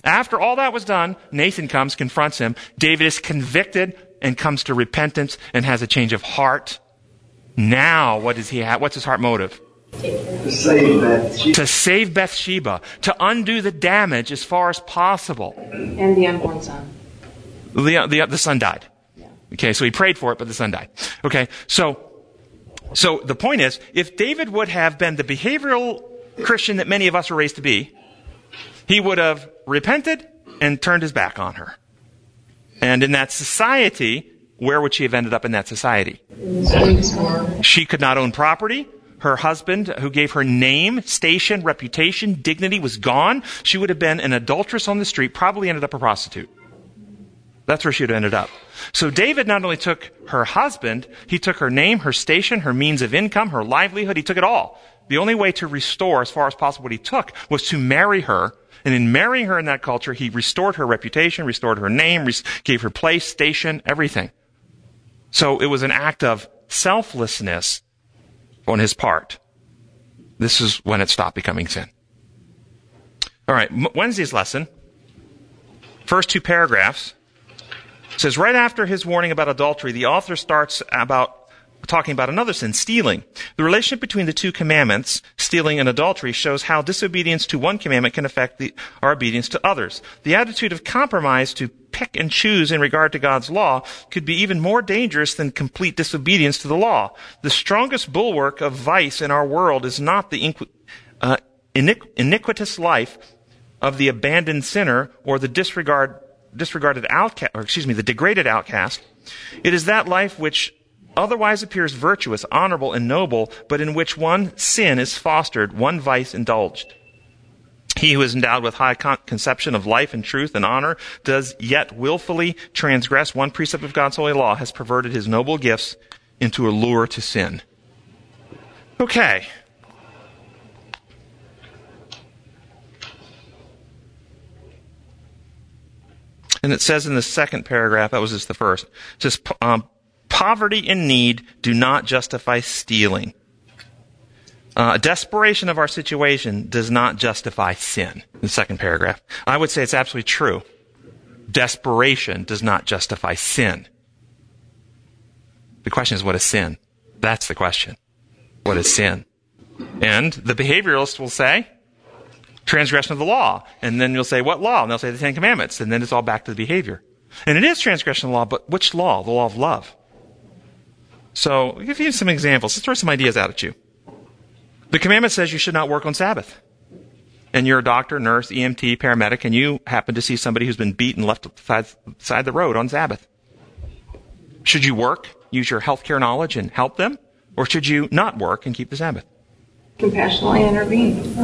After all that was done, Nathan comes, confronts him. David is convicted and comes to repentance and has a change of heart. Now, what does he have? What's his heart motive? To save Bathsheba. To save Bathsheba, to undo the damage as far as possible. And the unborn son. The, uh, the, uh, the son died. Okay, so he prayed for it, but the son died. Okay, so, so the point is, if David would have been the behavioral Christian that many of us were raised to be, he would have repented and turned his back on her. And in that society, where would she have ended up in that society? She could not own property. Her husband, who gave her name, station, reputation, dignity, was gone. She would have been an adulteress on the street, probably ended up a prostitute. That's where she would have ended up. So David not only took her husband, he took her name, her station, her means of income, her livelihood, he took it all. The only way to restore, as far as possible, what he took was to marry her. And in marrying her in that culture, he restored her reputation, restored her name, gave her place, station, everything. So it was an act of selflessness on his part. This is when it stopped becoming sin. All right, Wednesday's lesson, first two paragraphs, says right after his warning about adultery, the author starts about talking about another sin, stealing. The relationship between the two commandments, stealing and adultery, shows how disobedience to one commandment can affect the, our obedience to others. The attitude of compromise to pick and choose in regard to God's law could be even more dangerous than complete disobedience to the law. The strongest bulwark of vice in our world is not the uh, iniquitous life of the abandoned sinner or the disregard, disregarded outcast, or excuse me, the degraded outcast. It is that life which otherwise appears virtuous, honorable, and noble, but in which one sin is fostered, one vice indulged. He who is endowed with high con- conception of life and truth and honor does yet willfully transgress one precept of God's holy law, has perverted his noble gifts into a lure to sin. Okay. And it says in the second paragraph, that was just the first, says, um, poverty and need do not justify stealing. Uh, desperation of our situation does not justify sin. The second paragraph. I would say it's absolutely true. Desperation does not justify sin. The question is, what is sin? That's the question. What is sin? And the behavioralist will say, transgression of the law. And then you'll say, what law? And they'll say the Ten Commandments. And then it's all back to the behavior. And it is transgression of the law, but which law? The law of love. So, I'll give you some examples. Let's throw some ideas out at you. The commandment says you should not work on Sabbath. And you're a doctor, nurse, EMT, paramedic, and you happen to see somebody who's been beaten left side, side the road on Sabbath. Should you work, use your healthcare knowledge and help them? Or should you not work and keep the Sabbath? Compassionately intervene.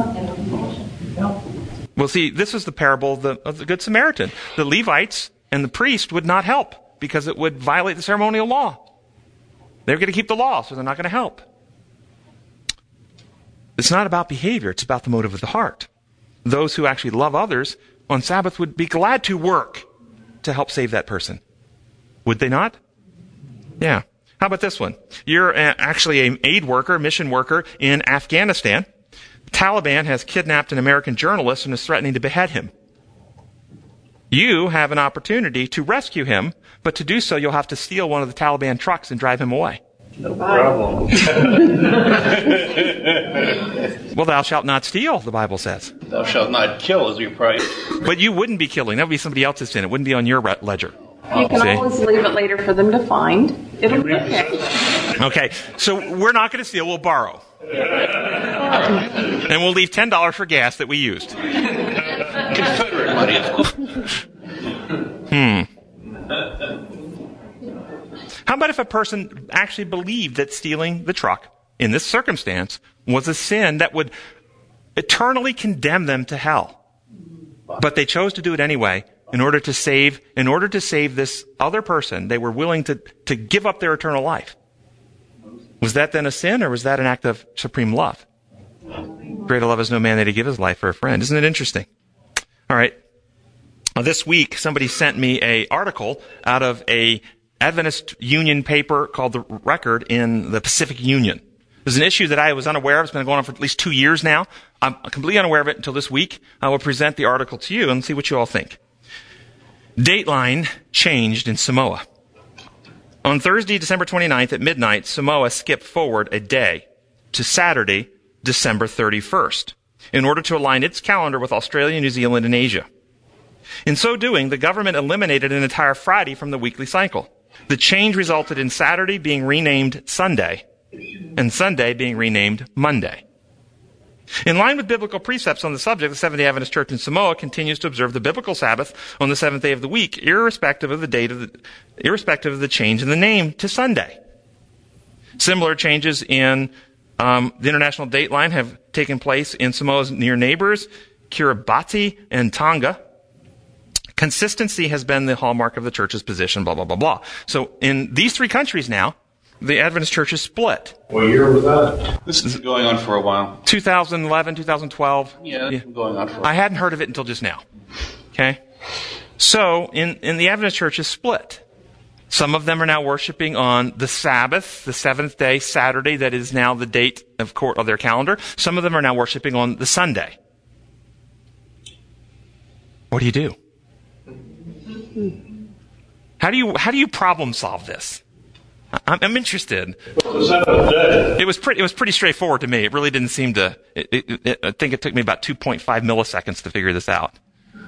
Well, see, this is the parable of the, of the Good Samaritan. The Levites and the priest would not help because it would violate the ceremonial law. They're going to keep the law, so they're not going to help. It's not about behavior, it's about the motive of the heart. Those who actually love others on Sabbath would be glad to work to help save that person. Would they not? Yeah. How about this one? You're actually an aid worker, mission worker in Afghanistan. Taliban has kidnapped an American journalist and is threatening to behead him. You have an opportunity to rescue him, but to do so, you'll have to steal one of the Taliban trucks and drive him away. No problem. well, thou shalt not steal, the Bible says. Thou shalt not kill, as we pray. But you wouldn't be killing. That would be somebody else's sin. It wouldn't be on your ledger. You can See? always leave it later for them to find. It'll be okay. Okay, so we're not going to steal. We'll borrow. and we'll leave $10 for gas that we used. Confederate money, of course. Hmm. How about if a person actually believed that stealing the truck in this circumstance was a sin that would eternally condemn them to hell? But they chose to do it anyway in order to save, in order to save this other person. They were willing to, to give up their eternal life. Was that then a sin or was that an act of supreme love? Greater love is no man that he give his life for a friend. Isn't it interesting? All right. this week, somebody sent me a article out of a Adventist Union paper called The Record in the Pacific Union. There's an issue that I was unaware of. It's been going on for at least two years now. I'm completely unaware of it until this week. I will present the article to you and see what you all think. Dateline changed in Samoa. On Thursday, December 29th at midnight, Samoa skipped forward a day to Saturday, December 31st, in order to align its calendar with Australia, New Zealand, and Asia. In so doing, the government eliminated an entire Friday from the weekly cycle. The change resulted in Saturday being renamed Sunday and Sunday being renamed Monday. In line with biblical precepts on the subject, the Seventh day Adventist Church in Samoa continues to observe the biblical Sabbath on the seventh day of the week, irrespective of the date of the, irrespective of the change in the name to Sunday. Similar changes in um, the international date line have taken place in Samoa's near neighbors, Kiribati and Tonga. Consistency has been the hallmark of the church's position, blah, blah, blah, blah. So in these three countries now, the Adventist church is split. What year was that? This has been going on for a while. 2011, 2012. Yeah, it's been going on for a I hadn't heard of it until just now. Okay? So, in, in the Adventist church is split. Some of them are now worshiping on the Sabbath, the seventh day, Saturday, that is now the date of, court, of their calendar. Some of them are now worshiping on the Sunday. What do you do? How do you, how do you problem solve this? I'm, I'm interested. The seventh day. It was pretty. It was pretty straightforward to me. It really didn't seem to. It, it, it, I think it took me about 2.5 milliseconds to figure this out.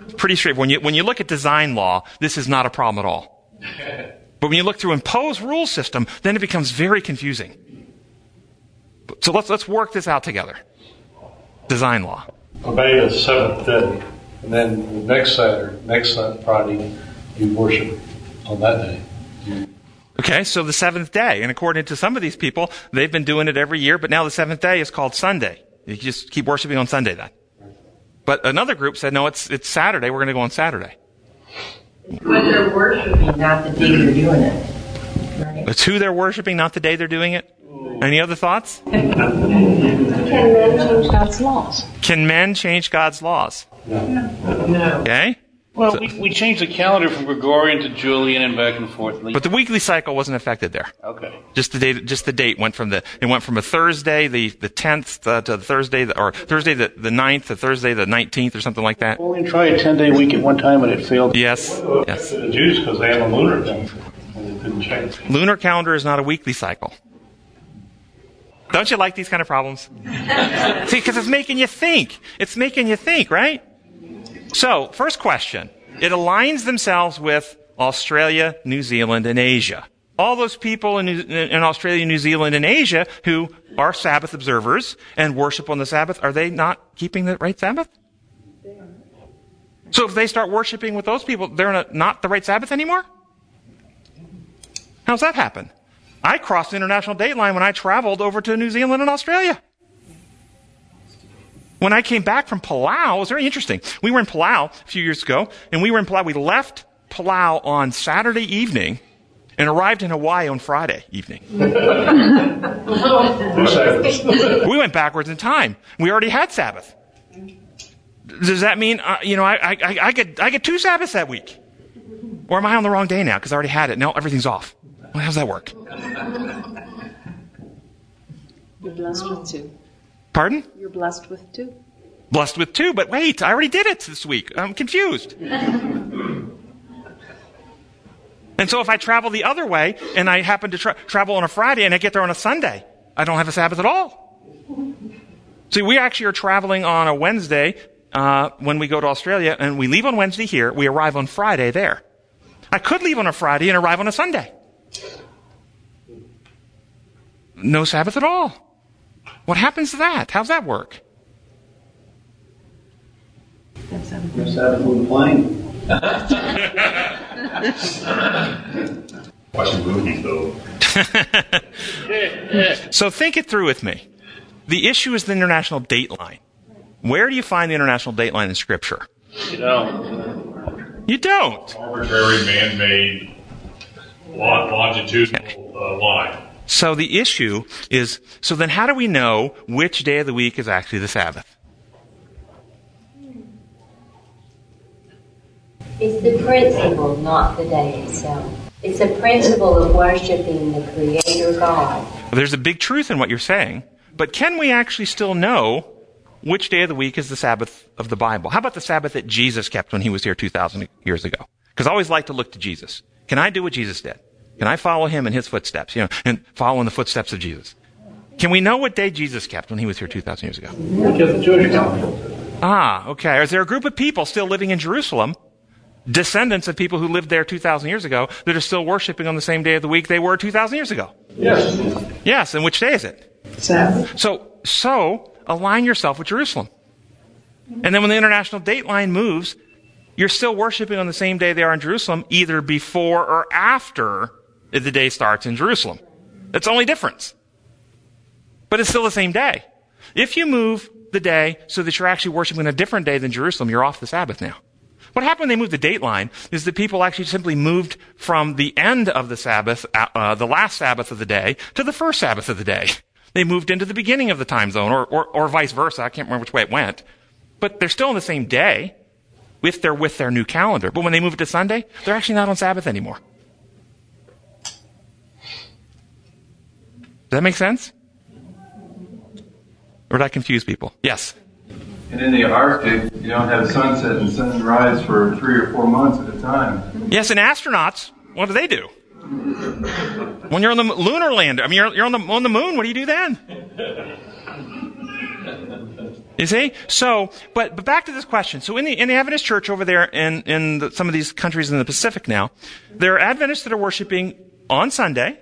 It's pretty straightforward. When you when you look at design law, this is not a problem at all. But when you look through imposed rule system, then it becomes very confusing. So let's let's work this out together. Design law. Obey the seventh day. And then the next Saturday, next Friday, you worship on that day. Okay, so the seventh day, and according to some of these people, they've been doing it every year, but now the seventh day is called Sunday. You just keep worshiping on Sunday then. But another group said, no, it's, it's Saturday, we're going to go on Saturday. It's But they're worshiping, not the day they're doing it. Right? It's who they're worshiping, not the day they're doing it. Any other thoughts? Can men change God's laws? Can men change God's laws? No. Okay? Well, we, we changed the calendar from Gregorian to Julian and back and forth. But the weekly cycle wasn't affected there. Okay. Just the date, just the date went from the, it went from a Thursday, the, the 10th, uh, to the Thursday, the, or Thursday the, the 9th to Thursday the 19th or something like that. Well, we tried a 10 day week at one time and it failed. Yes. Yes. The Jews, because they have a lunar calendar. And it didn't change. Lunar calendar is not a weekly cycle. Don't you like these kind of problems? See, because it's making you think. It's making you think, right? So, first question. It aligns themselves with Australia, New Zealand, and Asia. All those people in, in Australia, New Zealand, and Asia who are Sabbath observers and worship on the Sabbath, are they not keeping the right Sabbath? So if they start worshiping with those people, they're not- not the right Sabbath anymore? How's that happen? I crossed the international date line when I traveled over to New Zealand and Australia. When I came back from Palau, it was very interesting. We were in Palau a few years ago, and we were in Palau. We left Palau on Saturday evening and arrived in Hawaii on Friday evening. we went backwards in time. We already had Sabbath. Does that mean, uh, you know, I, I, I, I get, I get two Sabbaths that week? Or am I on the wrong day now because I already had it? No, everything's off. Well, does that work? You're blessed with two. Pardon? You're blessed with two. Blessed with two, but wait, I already did it this week. I'm confused. And so if I travel the other way and I happen to tra- travel on a Friday and I get there on a Sunday, I don't have a Sabbath at all. See, we actually are traveling on a Wednesday uh, when we go to Australia, and we leave on Wednesday here. We arrive on Friday there. I could leave on a Friday and arrive on a Sunday. No Sabbath at all. What happens to that? How's that work? No Sabbath on the plane. Watching movies, though. So think it through with me. The issue is the international date line. Where do you find the international date line in Scripture? You don't. You don't. Arbitrary, man-made, lon- longitudinal uh, line. So the issue is, so then how do we know which day of the week is actually the Sabbath? It's the principle, not the day itself. It's the principle of worshiping the Creator God. There's a big truth in what you're saying, but can we actually still know which day of the week is the Sabbath of the Bible? How about the Sabbath that Jesus kept when he was here 2,000 years ago? Because I always like to look to Jesus. Can I do what Jesus did? Can I follow him in his footsteps? You know, and follow in the footsteps of Jesus. Can we know what day Jesus kept when he was here 2,000 years ago? Look the Jewish calendar. Ah, okay. Is there a group of people still living in Jerusalem, descendants of people who lived there 2,000 years ago, that are still worshiping on the same day of the week they were 2,000 years ago? Yes. Yes, and which day is it? Sabbath. So, so align yourself with Jerusalem. And then when the international date line moves, you're still worshiping on the same day they are in Jerusalem, either before or after the day starts in Jerusalem. That's the only difference. But it's still the same day. If you move the day so that you're actually worshiping a different day than Jerusalem, you're off the Sabbath now. What happened when they moved the date line is that people actually simply moved from the end of the Sabbath, uh, uh, the last Sabbath of the day, to the first Sabbath of the day. They moved into the beginning of the time zone, or, or, or vice versa. I can't remember which way it went. But they're still in the same day if they're with their new calendar. But when they move it to Sunday, they're actually not on Sabbath anymore. Does that make sense? Or did I confuse people? Yes. And in the Arctic, you don't have sunset and sunrise for three or four months at a time. Yes, and astronauts, what do they do? When you're on the lunar lander, I mean, you're, you're on the on the moon. What do you do then? You see? So, but, but back to this question. So in the, in the Adventist church over there in, in the, some of these countries in the Pacific now, there are Adventists that are worshiping on Sunday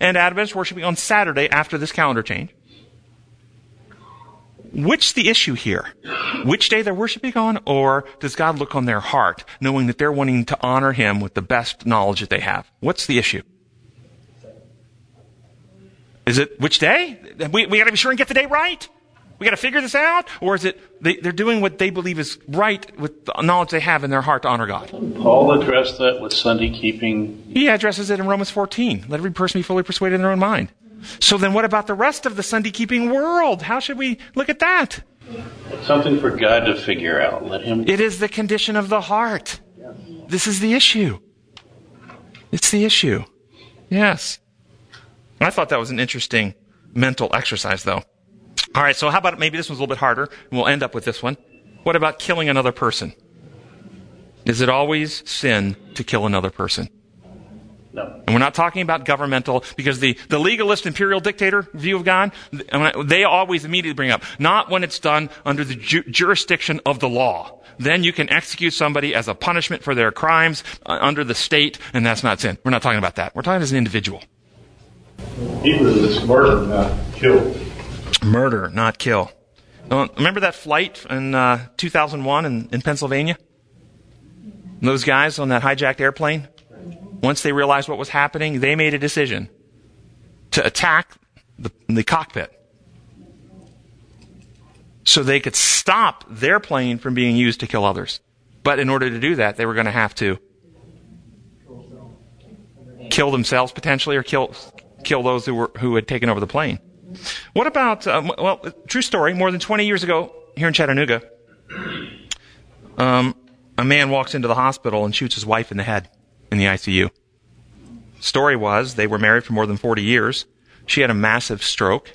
and Adventists worshiping on Saturday after this calendar change. Which the issue here? Which day they're worshiping on, or does God look on their heart, knowing that they're wanting to honor Him with the best knowledge that they have? What's the issue? Is it which day? We, we gotta be sure and get the day right? We gotta figure this out? Or is it they, they're doing what they believe is right with the knowledge they have in their heart to honor God? Paul addressed that with Sunday keeping. He addresses it in Romans 14. Let every person be fully persuaded in their own mind. So then what about the rest of the Sunday keeping world? How should we look at that? It's Something for God to figure out. Let Him. It is the condition of the heart. This is the issue. It's the issue. Yes. I thought that was an interesting mental exercise, though. All right, so how about maybe this one's a little bit harder, and we'll end up with this one. What about killing another person? Is it always sin to kill another person? No. And we're not talking about governmental, because the, the legalist imperial dictator view of God, they always immediately bring up, not when it's done under the ju- jurisdiction of the law. Then you can execute somebody as a punishment for their crimes uh, under the state, and that's not sin. We're not talking about that. We're talking as an individual. Hebrew is murder, not kill. Murder, not kill. Uh, remember that flight in uh, 2001 in, in Pennsylvania? Those guys on that hijacked airplane? Once they realized what was happening, they made a decision to attack the, the cockpit so they could stop their plane from being used to kill others. But in order to do that, they were going to have to kill themselves potentially or kill kill those who were who had taken over the plane. What about um, well, true story? More than 20 years ago, here in Chattanooga, um, a man walks into the hospital and shoots his wife in the head in the ICU. Story was they were married for more than 40 years. She had a massive stroke.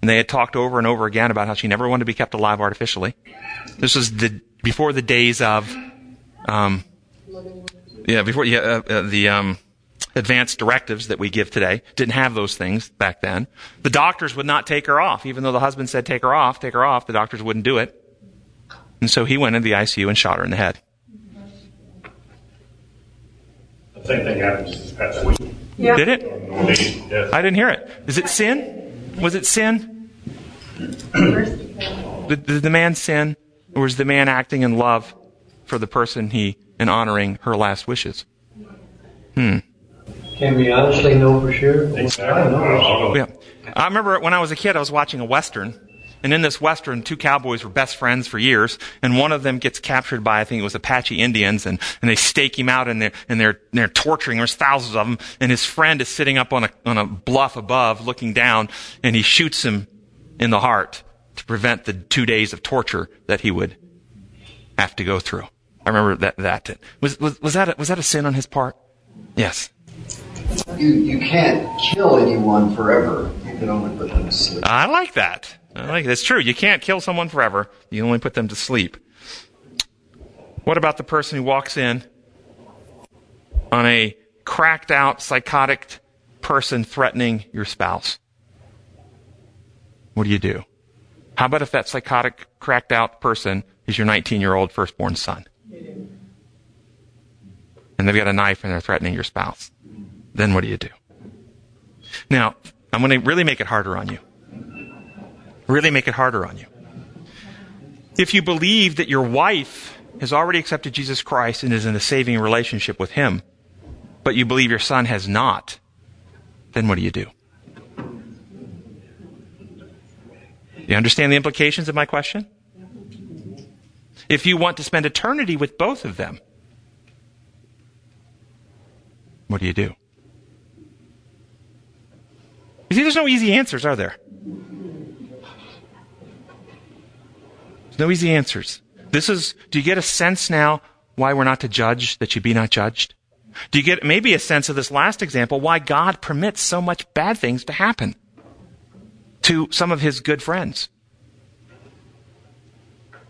And they had talked over and over again about how she never wanted to be kept alive artificially. This was the, before the days of, um, yeah, before yeah, uh, uh, the um, advanced directives that we give today. Didn't have those things back then. The doctors would not take her off, even though the husband said, take her off, take her off. The doctors wouldn't do it. And so he went into the ICU and shot her in the head. The same thing happened just this past week. Yeah. Did it? I didn't hear it. Is it sin? Was it sin? Did, did the man sin? Or was the man acting in love for the person he, and honoring her last wishes? Hmm. Can we honestly know for sure? I know. Oh, oh. Yeah. I remember when I was a kid, I was watching a Western. And in this Western, two cowboys were best friends for years. And one of them gets captured by, I think it was Apache Indians. And, and they stake him out and they're, and they're, they're torturing. There's thousands of them. And his friend is sitting up on a, on a bluff above looking down. And he shoots him in the heart to prevent the two days of torture that he would have to go through. I remember that, that. Was, was, was that, a, was that a sin on his part? Yes. You, you can't kill anyone forever. You can only put them to sleep. I like that. I like that's true. You can't kill someone forever. You only put them to sleep. What about the person who walks in on a cracked out psychotic person threatening your spouse? What do you do? How about if that psychotic cracked out person is your 19 year old firstborn son? And they've got a knife and they're threatening your spouse. Then what do you do? Now, I'm going to really make it harder on you really make it harder on you. If you believe that your wife has already accepted Jesus Christ and is in a saving relationship with Him, but you believe your son has not, then what do you do? You understand the implications of my question? if you want to spend eternity with both of them, what do you do? You see, there's no easy answers, are there? There's no easy answers. This is, do you get a sense now why we're not to judge, that you be not judged? Do you get maybe a sense of this last example, why God permits so much bad things to happen to some of his good friends?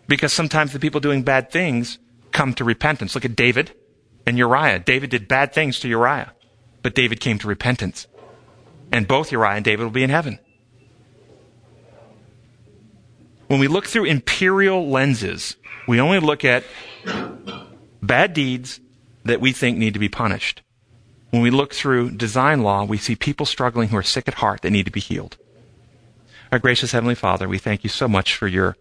Because sometimes the people doing bad things come to repentance. Look at David and Uriah. David did bad things to Uriah, but David came to repentance. And both Uriah and David will be in heaven. When we look through imperial lenses, we only look at bad deeds that we think need to be punished. When we look through design law, we see people struggling who are sick at heart that need to be healed. Our gracious Heavenly Father, we thank you so much for your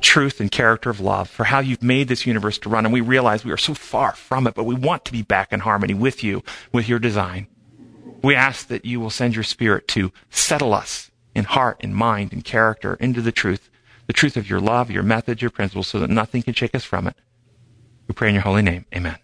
truth and character of love, for how you've made this universe to run. And we realize we are so far from it, but we want to be back in harmony with you, with your design. We ask that you will send your spirit to settle us in heart and mind and character into the truth, the truth of your love, your methods, your principles, so that nothing can shake us from it. We pray in your holy name. Amen.